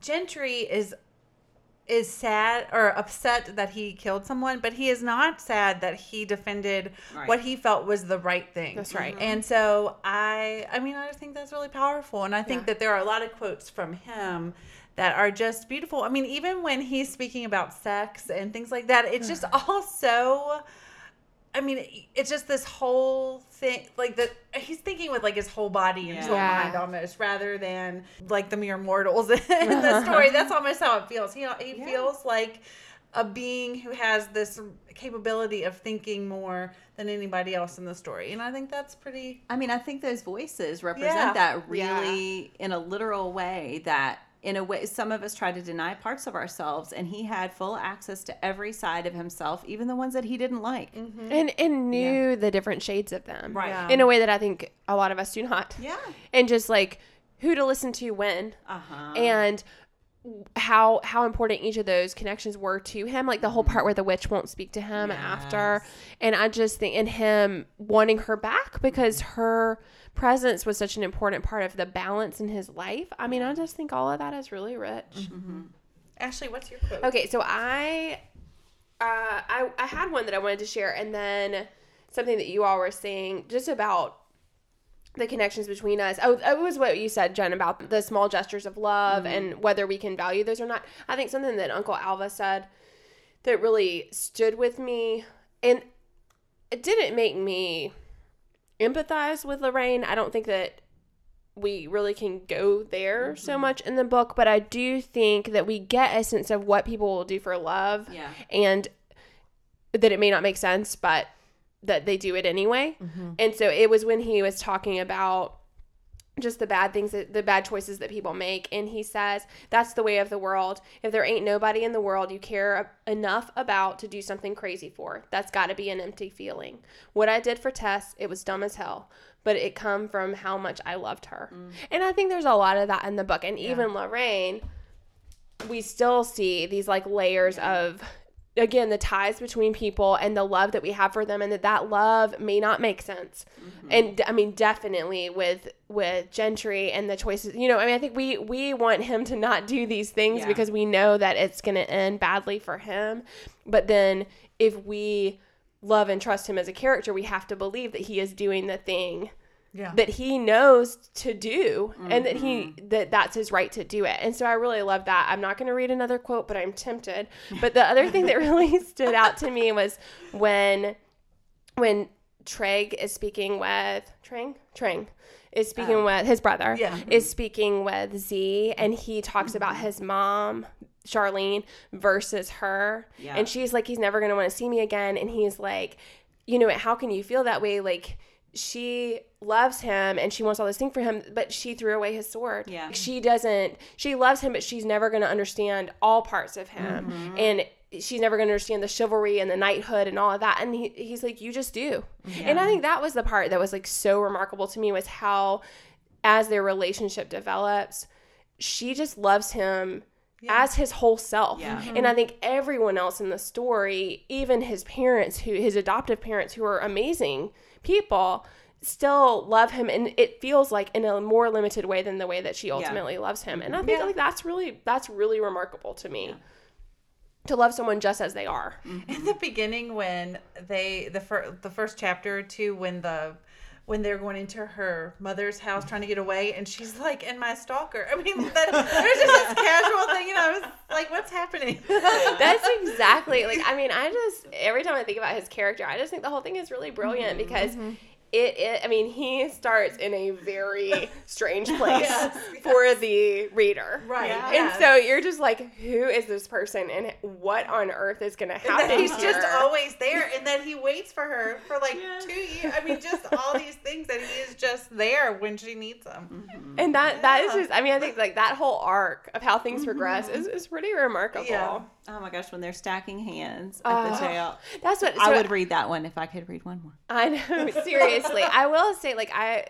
S3: Gentry is is sad or upset that he killed someone, but he is not sad that he defended
S1: Right.
S3: what he felt was the right thing.
S2: That's right. Mm-hmm.
S3: And so I I mean, I just think that's really powerful and I think
S2: Yeah.
S3: that there are a lot of quotes from him that are just beautiful. I mean, even when he's speaking about sex and things like that, it's just all so I mean, it's just this whole thing, like that he's thinking with like his whole body and his whole mind almost, rather than like the mere mortals [laughs] in [laughs] the story. That's almost how it feels. He he
S1: Yeah.
S3: feels like a being who has this capability of thinking more than anybody else in the story, and I think that's pretty.
S1: I mean, I think those voices represent
S3: Yeah.
S1: that really in a literal way that in a way some of us try to deny parts of ourselves and he had full access to every side of himself, even the ones that he didn't like.
S2: And and knew the different shades of them.
S1: Right.
S3: Yeah.
S2: In a way that I think a lot of us do not.
S1: Yeah.
S2: And just like who to listen to when
S1: Uh-huh.
S2: and how how important each of those connections were to him like the whole part where the witch won't speak to him after and i just think in him wanting her back because her presence was such an important part of the balance in his life i mean i just think all of that is really rich
S3: Ashley, what's your quote?
S2: Okay, so I, uh, I, I had one that I wanted to share, and then something that you all were saying just about the connections between us. Oh, it was what you said, Jen, about the small gestures of love and whether we can value those or not. I think something that Uncle Alva said that really stood with me, and it didn't make me empathize with Lorraine. I don't think that we really can go there so mm-hmm. much in the book, but I do think that we get a sense of what people will do for love
S1: Yeah.
S2: and that it may not make sense, but that they do it anyway. Mm-hmm. And so it was when he was talking about just the bad things that the bad choices that people make. And he says that's the way of the world. If there ain't nobody in the world you care enough about to do something crazy for that's got to be an empty feeling. What i did for tess it was dumb as hell but it come from how much i loved her. Mm. And i think there's a lot of that in the book. And even lorraine we still see these like layers of again the ties between people and the love that we have for them and that that love may not make sense. Mm-hmm. And i mean definitely with with gentry and the choices you know i mean i think we we want him to not do these things
S1: Yeah.
S2: because we know that it's going to end badly for him. But then if we love and trust him as a character we have to believe that he is doing the thing
S3: Yeah.
S2: that he knows to do and that he mm-hmm. that that's his right to do it. And so i really love that. I'm not going to read another quote but i'm tempted. But the other thing that [laughs] really stood out to me was when when Treg is speaking with Trang? Trang is speaking oh. with his brother
S3: Yeah.
S2: is speaking with Z and he talks about mm-hmm. his mom Charlene versus her.
S1: Yeah.
S2: and she's like he's never going to want to see me again. And he's like you know how can you feel that way? Like she loves him and she wants all this thing for him but she threw away his sword.
S1: Yeah.
S2: she doesn't she loves him but she's never going to understand all parts of him. Mm-hmm. And she's never going to understand the chivalry and the knighthood and all of that. And he, he's like you just do. And i think that was the part that was like so remarkable to me was how as their relationship develops she just loves him as his whole self.
S1: Yeah.
S2: and i mm-hmm. think everyone else in the story even his parents who his adoptive parents who are amazing people still love him and it feels like in a more limited way than the way that she ultimately loves him. And i think
S3: Yeah.
S2: like that's really that's really remarkable to me to love someone just as they are. Mm-hmm.
S3: In the beginning when they the first the first chapter or two when the when they're going into her mother's house trying to get away, and she's like, "And my stalker." I mean, that, there's just this [laughs] casual thing, and I was like, "What's happening?" [laughs]
S2: That's [laughs] exactly like I mean I just every time I think about his character I just think the whole thing is really brilliant
S3: Mm-hmm.
S2: because it, it I mean he starts in a very [laughs] strange place
S3: Yes,
S2: for the reader.
S3: right.
S1: Yeah.
S2: And so you're just like, who is this person and what on earth is going to
S3: And
S2: happen?
S3: he's
S2: here?
S3: just always there, and then he waits for her for like
S1: Yes.
S3: two years. I mean, just all these [laughs] things that he is just there when she needs him. Mm-hmm.
S2: and that that is just I mean I think like that whole arc of how things mm-hmm. progress is, is pretty remarkable.
S3: Yeah.
S1: Oh my gosh, when they're stacking hands at the
S2: Oh,
S1: jail.
S2: That's what
S1: I
S2: so-
S1: would read that one if I could read one more.
S2: I know, [laughs] seriously. I will say, like, I,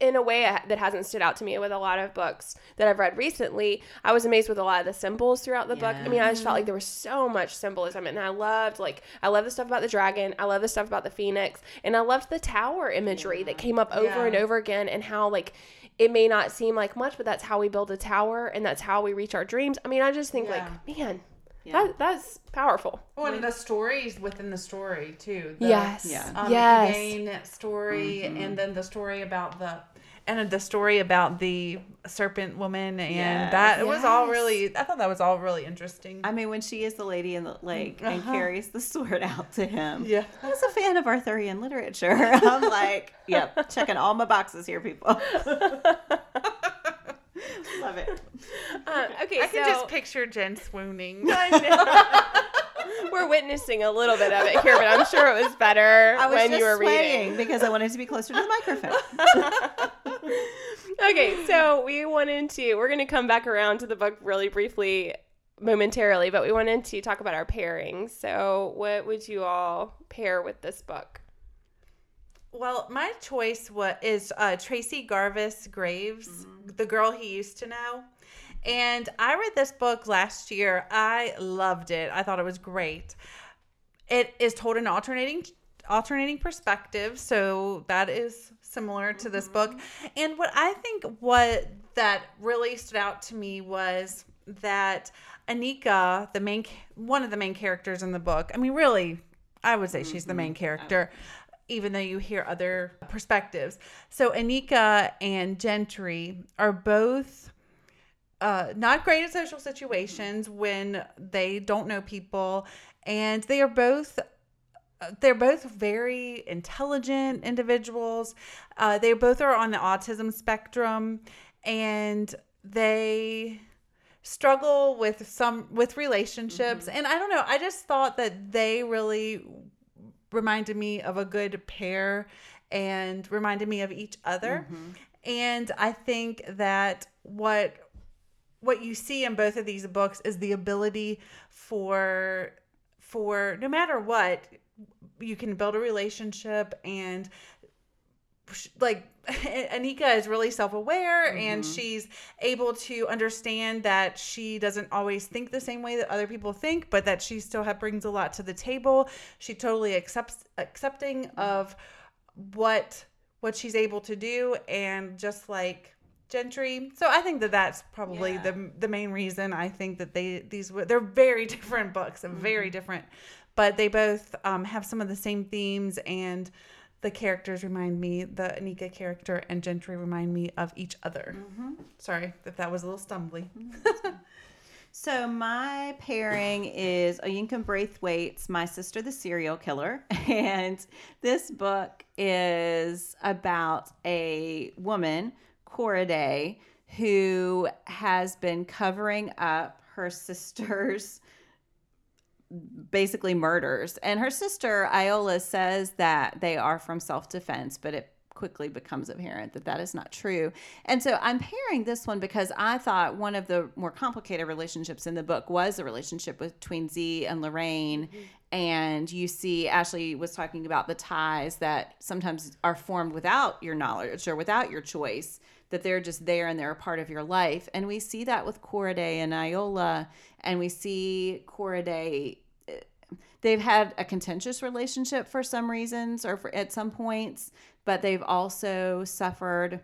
S2: in a way uh, that hasn't stood out to me with a lot of books that I've read recently, I was amazed with a lot of the symbols throughout the book. I mean, I just felt like there was so much symbolism, and I loved, like, I love the stuff about the dragon, I love the stuff about the phoenix, and I loved the tower imagery that came up over
S3: Yeah.
S2: and over again, and how, like, it may not seem like much, but that's how we build a tower, and that's how we reach our dreams. I mean, I just think, like, man,
S1: Yeah.
S2: that, that's powerful.
S3: Well, and the stories within the story too. The,
S2: yes.
S1: yeah.
S3: um,
S2: yes.
S3: Egwene story, and then the story about the, and the story about the serpent woman, and
S1: Yes.
S3: that it was all really. I thought that was all really interesting.
S1: I mean, when she is the lady in the lake and
S3: Uh-huh.
S1: carries the sword out to him.
S3: yeah.
S1: I was a fan of Arthurian literature. [laughs] I'm like, yep, checking all my boxes here, people. [laughs] [laughs] Love it.
S2: Um, okay,
S3: I can just picture Jen swooning. [laughs] [laughs]
S2: we're witnessing a little bit of it here, but I'm sure it was better
S1: was
S2: when you were reading.
S1: because I wanted to be closer to the microphone.
S2: Okay, so we wanted to, we're going to come back around to the book really briefly momentarily, but we wanted to talk about our pairings. So, what would you all pair with this book?
S3: Well, my choice wa is uh, Tracey Garvis Graves, mm-hmm. the girl he used to know. And I read this book last year. I loved it. I thought it was great. It is told in alternating alternating perspectives, so that is similar to this book. Mm-hmm. And what I think what that really stood out to me was that Anika, the main one of the main characters in the book. I mean, really, I would say she's the mm-hmm. main character even though you hear other perspectives. So Anika and Gentry are both uh, not great at social situations when they don't know people, and they are both. They're both very intelligent individuals. Uh, they both are on the autism spectrum, and they struggle with some with relationships. And I don't know. I just thought that they really reminded me of a good pair and reminded me of each other. Mm-hmm. And I think that what what you see in both of these books is the ability for for no matter what you can build a relationship and like [laughs] Anika is really self-aware and mm-hmm. she's able to understand that she doesn't always think the same way that other people think but that she still have, brings a lot to the table she totally accepts accepting mm-hmm. of what what she's able to do and just like Gentry. So I think that that's probably
S1: Yeah.
S3: the the main reason I think that they these were they're very [laughs] different books and very mm-hmm. different, but they both um, have some of the same themes and the characters remind me the Anika character and Gentry remind me of each other. Mm-hmm. Sorry if that was a little stumbly. [laughs]
S1: So my pairing is Oyinkan Braithwaite's My Sister the Serial Killer. [laughs] And this book is about a woman, Korede, who has been covering up her sister's basically murders. And her sister, Ayoola, says that they are from self defense, but it quickly becomes apparent that that is not true. And so I'm pairing this one because I thought one of the more complicated relationships in the book was the relationship between Z and Lorraine. Mm-hmm. And you see, Ashley was talking about the ties that sometimes are formed without your knowledge or without your choice, that they're just there and they're a part of your life. And we see that with Korede and Ayoola, and we see Korede eh, they've had a contentious relationship for some reasons or for, at some points, but they've also suffered.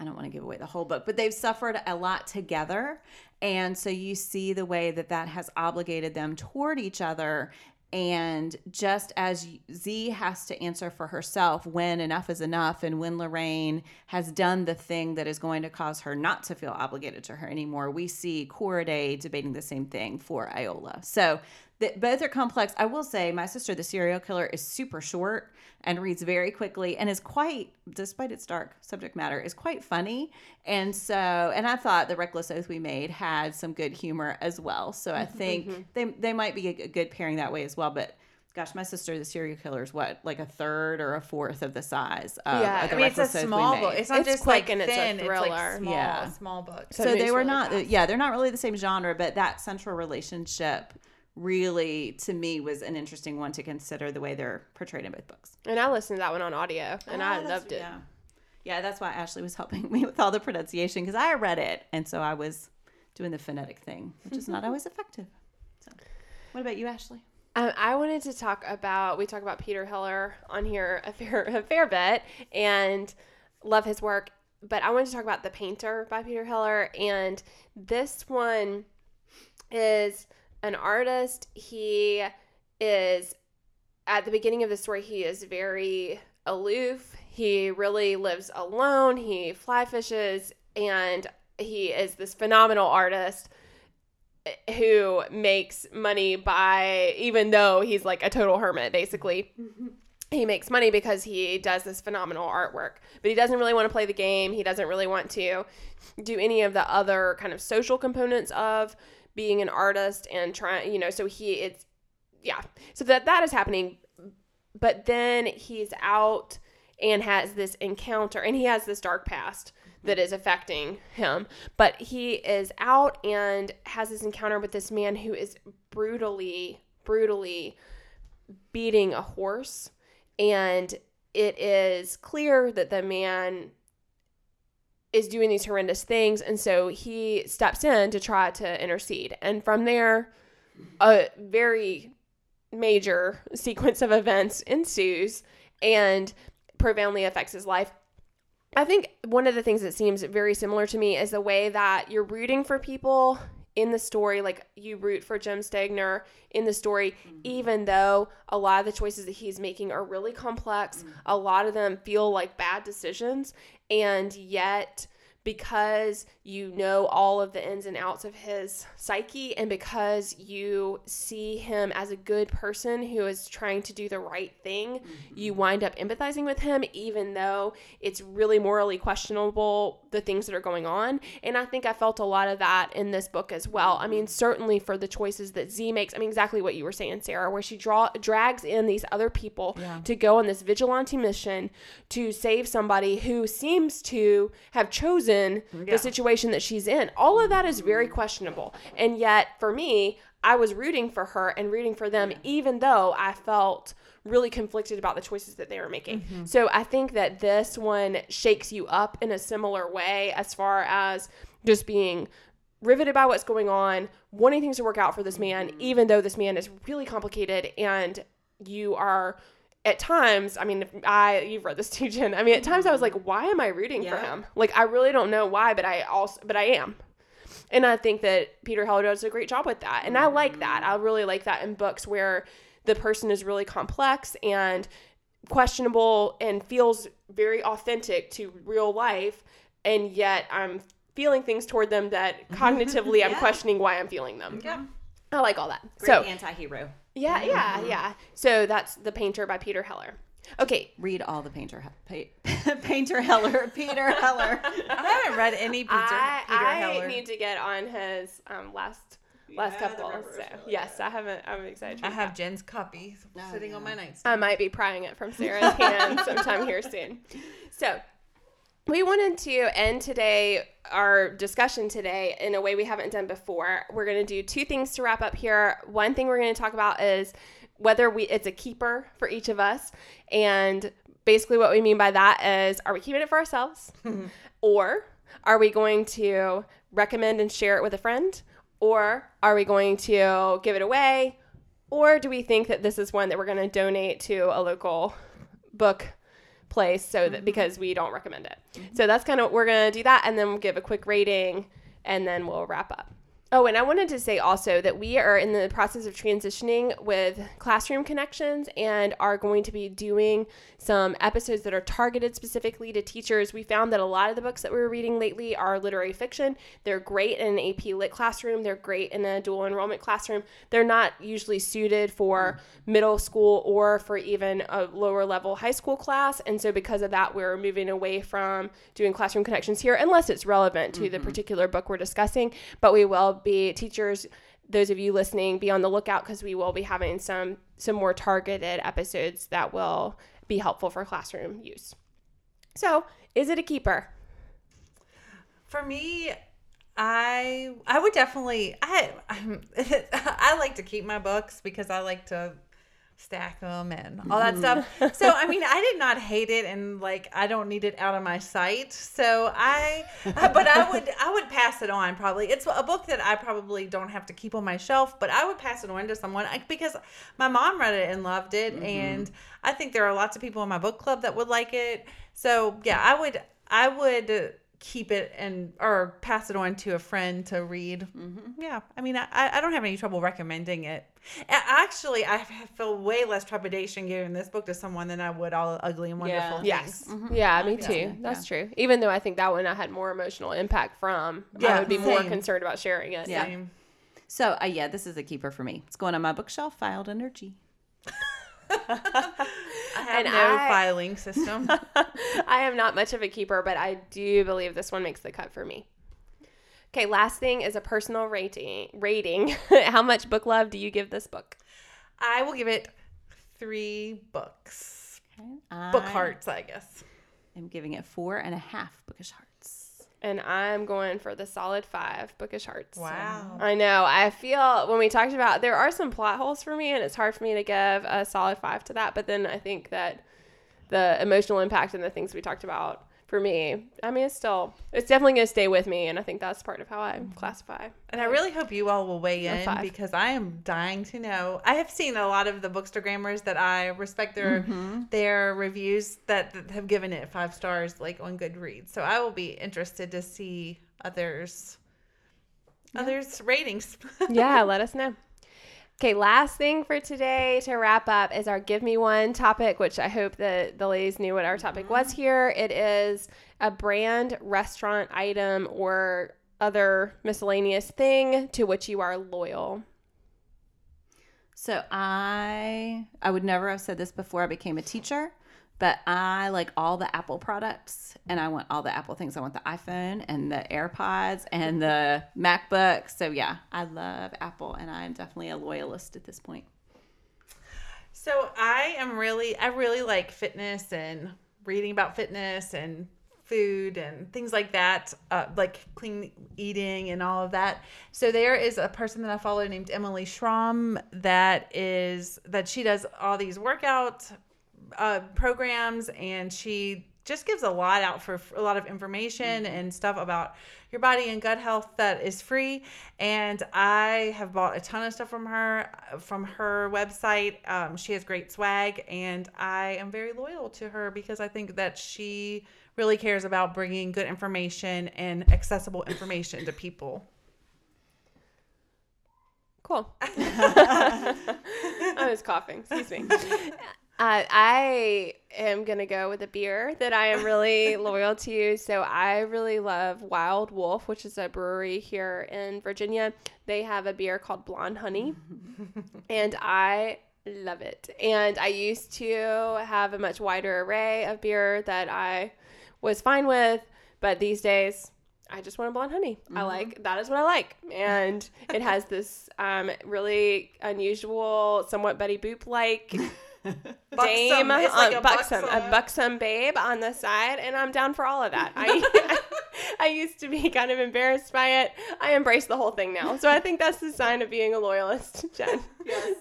S1: I don't want to give away the whole book, but they've suffered a lot together. And so you see the way that that has obligated them toward each other and just as Z has to answer for herself when enough is enough and when Lorraine has done the thing that is going to cause her not to feel obligated to her anymore, we see Korede debating the same thing for Ayoola. So that both are complex. I will say my sister, the serial killer, is super short and reads very quickly and is quite, despite its dark subject matter, is quite funny. And so, and I thought the Reckless Oath we made had some good humor as well. So I mm-hmm, think mm-hmm. they, they might be a good pairing that way as well. But gosh, my sister, the serial killer, is what, like a third or a fourth of the size of,
S2: Yeah,
S1: of the
S3: I mean, it's a
S1: Reckless Oath we
S3: small book. It's not
S2: It's
S3: just
S2: quick
S3: like
S2: and it's a
S3: thin. It's, like
S2: thriller.
S3: small,
S1: Yeah.
S3: small book.
S2: So
S1: so they were
S2: really
S1: not
S2: fast.
S1: yeah they're not really the same genre but that central relationship really to me was an interesting one to consider the way they're portrayed in both books.
S2: And I listened to that one on audio, and
S1: Oh,
S2: I loved it.
S1: yeah. Yeah that's why ashley was [laughs] helping me with all the pronunciation because i read it and so i was doing the phonetic thing which is not [laughs] always effective. So what about you ashley?
S2: Um, I wanted to talk about we talk about Peter Heller on here a fair [laughs] a fair bit and love his work, but I wanted to talk about The Painter by Peter Heller and this one is an artist. He is at the beginning of the story he is very aloof. He really lives alone. He fly fishes and he is this phenomenal artist eh, who makes money by even though he's like a total hermit basically mm-hmm. he makes money because he does this phenomenal artwork but he doesn't really want to play the game he doesn't really want to do any of the other kind of social components of being an artist and trying you know so he it's yeah. So that that is happening. But then he's out and has this encounter and he has this dark past that is affecting him. But he is out and has this encounter with this man who is brutally brutally beating a horse. And it is clear that the man is doing these horrendous things and so he steps in to try to intercede and from there a very major [laughs] sequence of events ensues and profoundly affects his life I think one of the things that seems very similar to me is the way that you're rooting for people in the story. Like you root for Jim Stegner in the story, mm-hmm. even though a lot of the choices that he's making are really complex. Mm-hmm. A lot of them feel like bad decisions. And yet, because you know all of the ins and outs of his psyche, and because you see him as a good person who is trying to do the right thing, you mm-hmm. wind up empathizing with him, even though it's really morally questionable the things that are going on. And I think I felt a lot of that in this book as well. I mean, certainly for the choices that Z makes. I mean, exactly what you were saying, Sarah, where she draw drags in these other people to go on this vigilante mission to save somebody who seems to have chosen the situation that she's in. All of that is very questionable. And yet, for me, I was rooting for her and rooting for them, even though I felt really conflicted about the choices that they were making. Mm-hmm. So I think that this one shakes you up in a similar way as far as just being riveted by what's going on, wanting things to work out for this man, mm-hmm. even though this man is really complicated and you are at times, I mean, if I you've read this too, Jen. I mean, at times I was like, mm-hmm. why am I rooting for him? Like, I really don't know why, but I also, but I am. And I think that Peter Heller does a great job with that. And I like that. Mm-hmm. I really like that in books where the person is really complex and questionable and feels very authentic to real life. And yet I'm feeling things toward them that [laughs] cognitively I'm questioning why I'm feeling them.
S3: Yeah.
S2: I like all that.
S1: great
S2: so,
S1: anti-hero
S2: yeah, yeah, yeah. So that's The Painter by Peter Heller. Okay,
S1: read all the painter pa- [laughs] painter heller peter heller
S3: I haven't read any Peter,
S2: I,
S3: Peter
S2: I
S3: Heller.
S2: need to get on his um, last last
S1: Yeah, the
S2: couple. So
S1: Heller,
S2: yes, I haven't. I'm excited.
S3: I have
S2: that.
S3: Jen's copy sitting on my nightstand.
S2: I might be prying it from Sarah's hand [laughs] sometime here soon. So we wanted to end today our discussion today in a way we haven't done before. We're going to do two things to wrap up here. One thing we're going to talk about is whether we it's a keeper for each of us and basically what we mean by that is are we keeping it for ourselves [laughs] or are we going to recommend and share it with a friend or are we going to give it away or do we think that this is one that we're going to donate to a local book place so that mm-hmm. because we don't recommend it. So that's kind of we're going to do that and then we'll give a quick rating and then we'll wrap up Oh, and I wanted to say also that we are in the process of transitioning with Classroom Connections and are going to be doing some episodes that are targeted specifically to teachers. We found that a lot of the books that we were reading lately are literary fiction. They're great in an AP Lit classroom, they're great in a dual enrollment classroom. They're not usually suited for middle school or for even a lower level high school class. And so, because of that, we're moving away from doing Classroom Connections here, unless it's relevant to the mm-hmm. particular book we're discussing. But we will be teachers those of you listening be on the lookout because we will be having some some more targeted episodes that will be helpful for classroom use. So is it a keeper?
S3: For me, I I would definitely I [laughs] I like to keep my books because I like to stack them and all that mm-hmm. stuff. So I mean, I did not hate it and like I don't need it out of my sight. So I uh, but I would I would pass it on probably. It's a book that I probably don't have to keep on my shelf, but I would pass it on to someone because my mom read it and loved it mm-hmm. and I think there are lots of people in my book club that would like it. So, yeah, I would I would keep it and or pass it on to a friend to read. Yeah, I mean, I, I don't have any trouble recommending it. Actually, I feel way less trepidation giving this book to someone than I would all ugly and
S1: Yeah.
S3: wonderful.
S2: yes
S3: Things.
S2: yeah me
S1: Yeah.
S2: too that's true even though i think that one i had more emotional impact from yeah, i
S3: Yeah,
S2: would be more concerned about sharing it
S1: Yeah.
S3: Same.
S1: So, uh, yeah, this is a keeper for me. It's going on my bookshelf, filed under G. [laughs]
S3: I have
S2: And
S3: no
S2: I-
S3: filing system. [laughs]
S2: i am not much of a keeper but i do believe this one makes the cut for me okay last thing is a personal rating rating [laughs] how much book love do you give this book
S3: I will give it three books.
S1: Okay.
S3: Book
S1: I
S3: hearts, I guess.
S1: I'm giving it four and a half bookish hearts.
S2: And i'm going for the solid five bookish hearts
S3: Wow.
S2: I know. I feel when we talked about there are some plot holes for me, and it's hard for me to give a solid five to that. But then I think that the emotional impact and the things we talked about for me, I mean, it's still it's definitely going to stay with me, and I think that's part of how I mm-hmm. classify.
S3: And I really hope you all will weigh in
S2: five.
S3: because I am dying to know. I have seen a lot of the bookstagrammers that I respect their mm-hmm. their reviews that, that have given it five stars, like on Goodreads. So I will be interested to see others others ratings. [laughs]
S2: yeah, let us know. Okay, last thing for today to wrap up is our give me one topic, which I hope that the ladies knew what our topic was mm-hmm. here. It is a brand, restaurant item, or other miscellaneous thing to which you are loyal.
S1: So I I would never have said this before I became a teacher, but I like all the Apple products and I want all the Apple things. I want the iPhone and the AirPods and the MacBook. So yeah, I love Apple and I am definitely a loyalist at this point.
S3: So I am really, I really like fitness and reading about fitness and food and things like that, uh, like clean eating and all of that. So there is a person that I follow named Emily Schromm that is that she does all these workout uh, programs and she just gives a lot out for a lot of information and stuff about your body and gut health that is free and i have bought a ton of stuff from her from her website um, she has great swag and i am very loyal to her because i think that she really cares about bringing good information and accessible information to people
S2: Cool. [laughs] [laughs] I was coughing. Excuse me. [laughs] Uh, I am gonna go with a beer that I am really [laughs] loyal to. So I really love Wild Wolf, which is a brewery here in Virginia. They have a beer called Blonde Honey, [laughs] and I love it. And I used to have a much wider array of beer that I was fine with, but these days I just want a blonde honey. I like that is what I like, and it has this um, really unusual, somewhat Betty Boop like [laughs] [laughs] dame,
S3: Buxom. It's like
S2: uh,
S3: a
S2: buxom, a
S3: buxom.
S2: buxom babe on the side, and I'm down for all of that. [laughs] I, I used to be kind of embarrassed by it. I embrace the whole thing now, so I think that's the sign of being a loyalist, [laughs] Jen.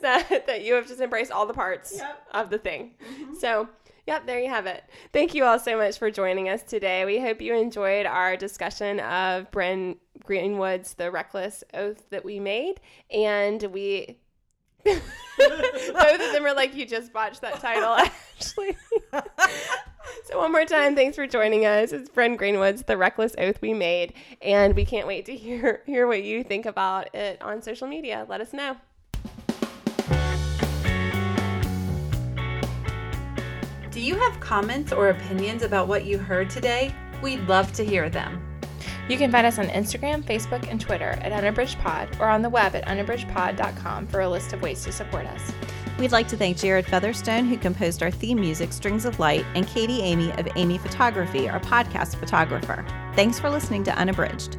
S2: that that you have just embraced all the parts
S1: Yep.
S2: of the thing. So. Yep, there you have it. Thank you all so much for joining us today. We hope you enjoyed our discussion of Bryn Greenwood's The Reckless Oath that we made. And we [laughs] Both of them are like, you just botched that title, [laughs] Ashley. [laughs] so, one more time, thanks for joining us. It's Bryn Greenwood's The Reckless Oath We Made. And we can't wait to hear, hear what you think about it on social media. Let us know.
S3: Do you have comments or opinions about what you heard today? We'd love to hear them.
S4: You can find us on Instagram, Facebook, and Twitter at UnabridgedPod or on the web at unabridgedpod.com for a list of ways to support us.
S1: We'd like to thank Jared Featherstone, who composed our theme music, Strings of Light, and Katie Amy of Amy Photography, our podcast photographer. Thanks for listening to Unabridged.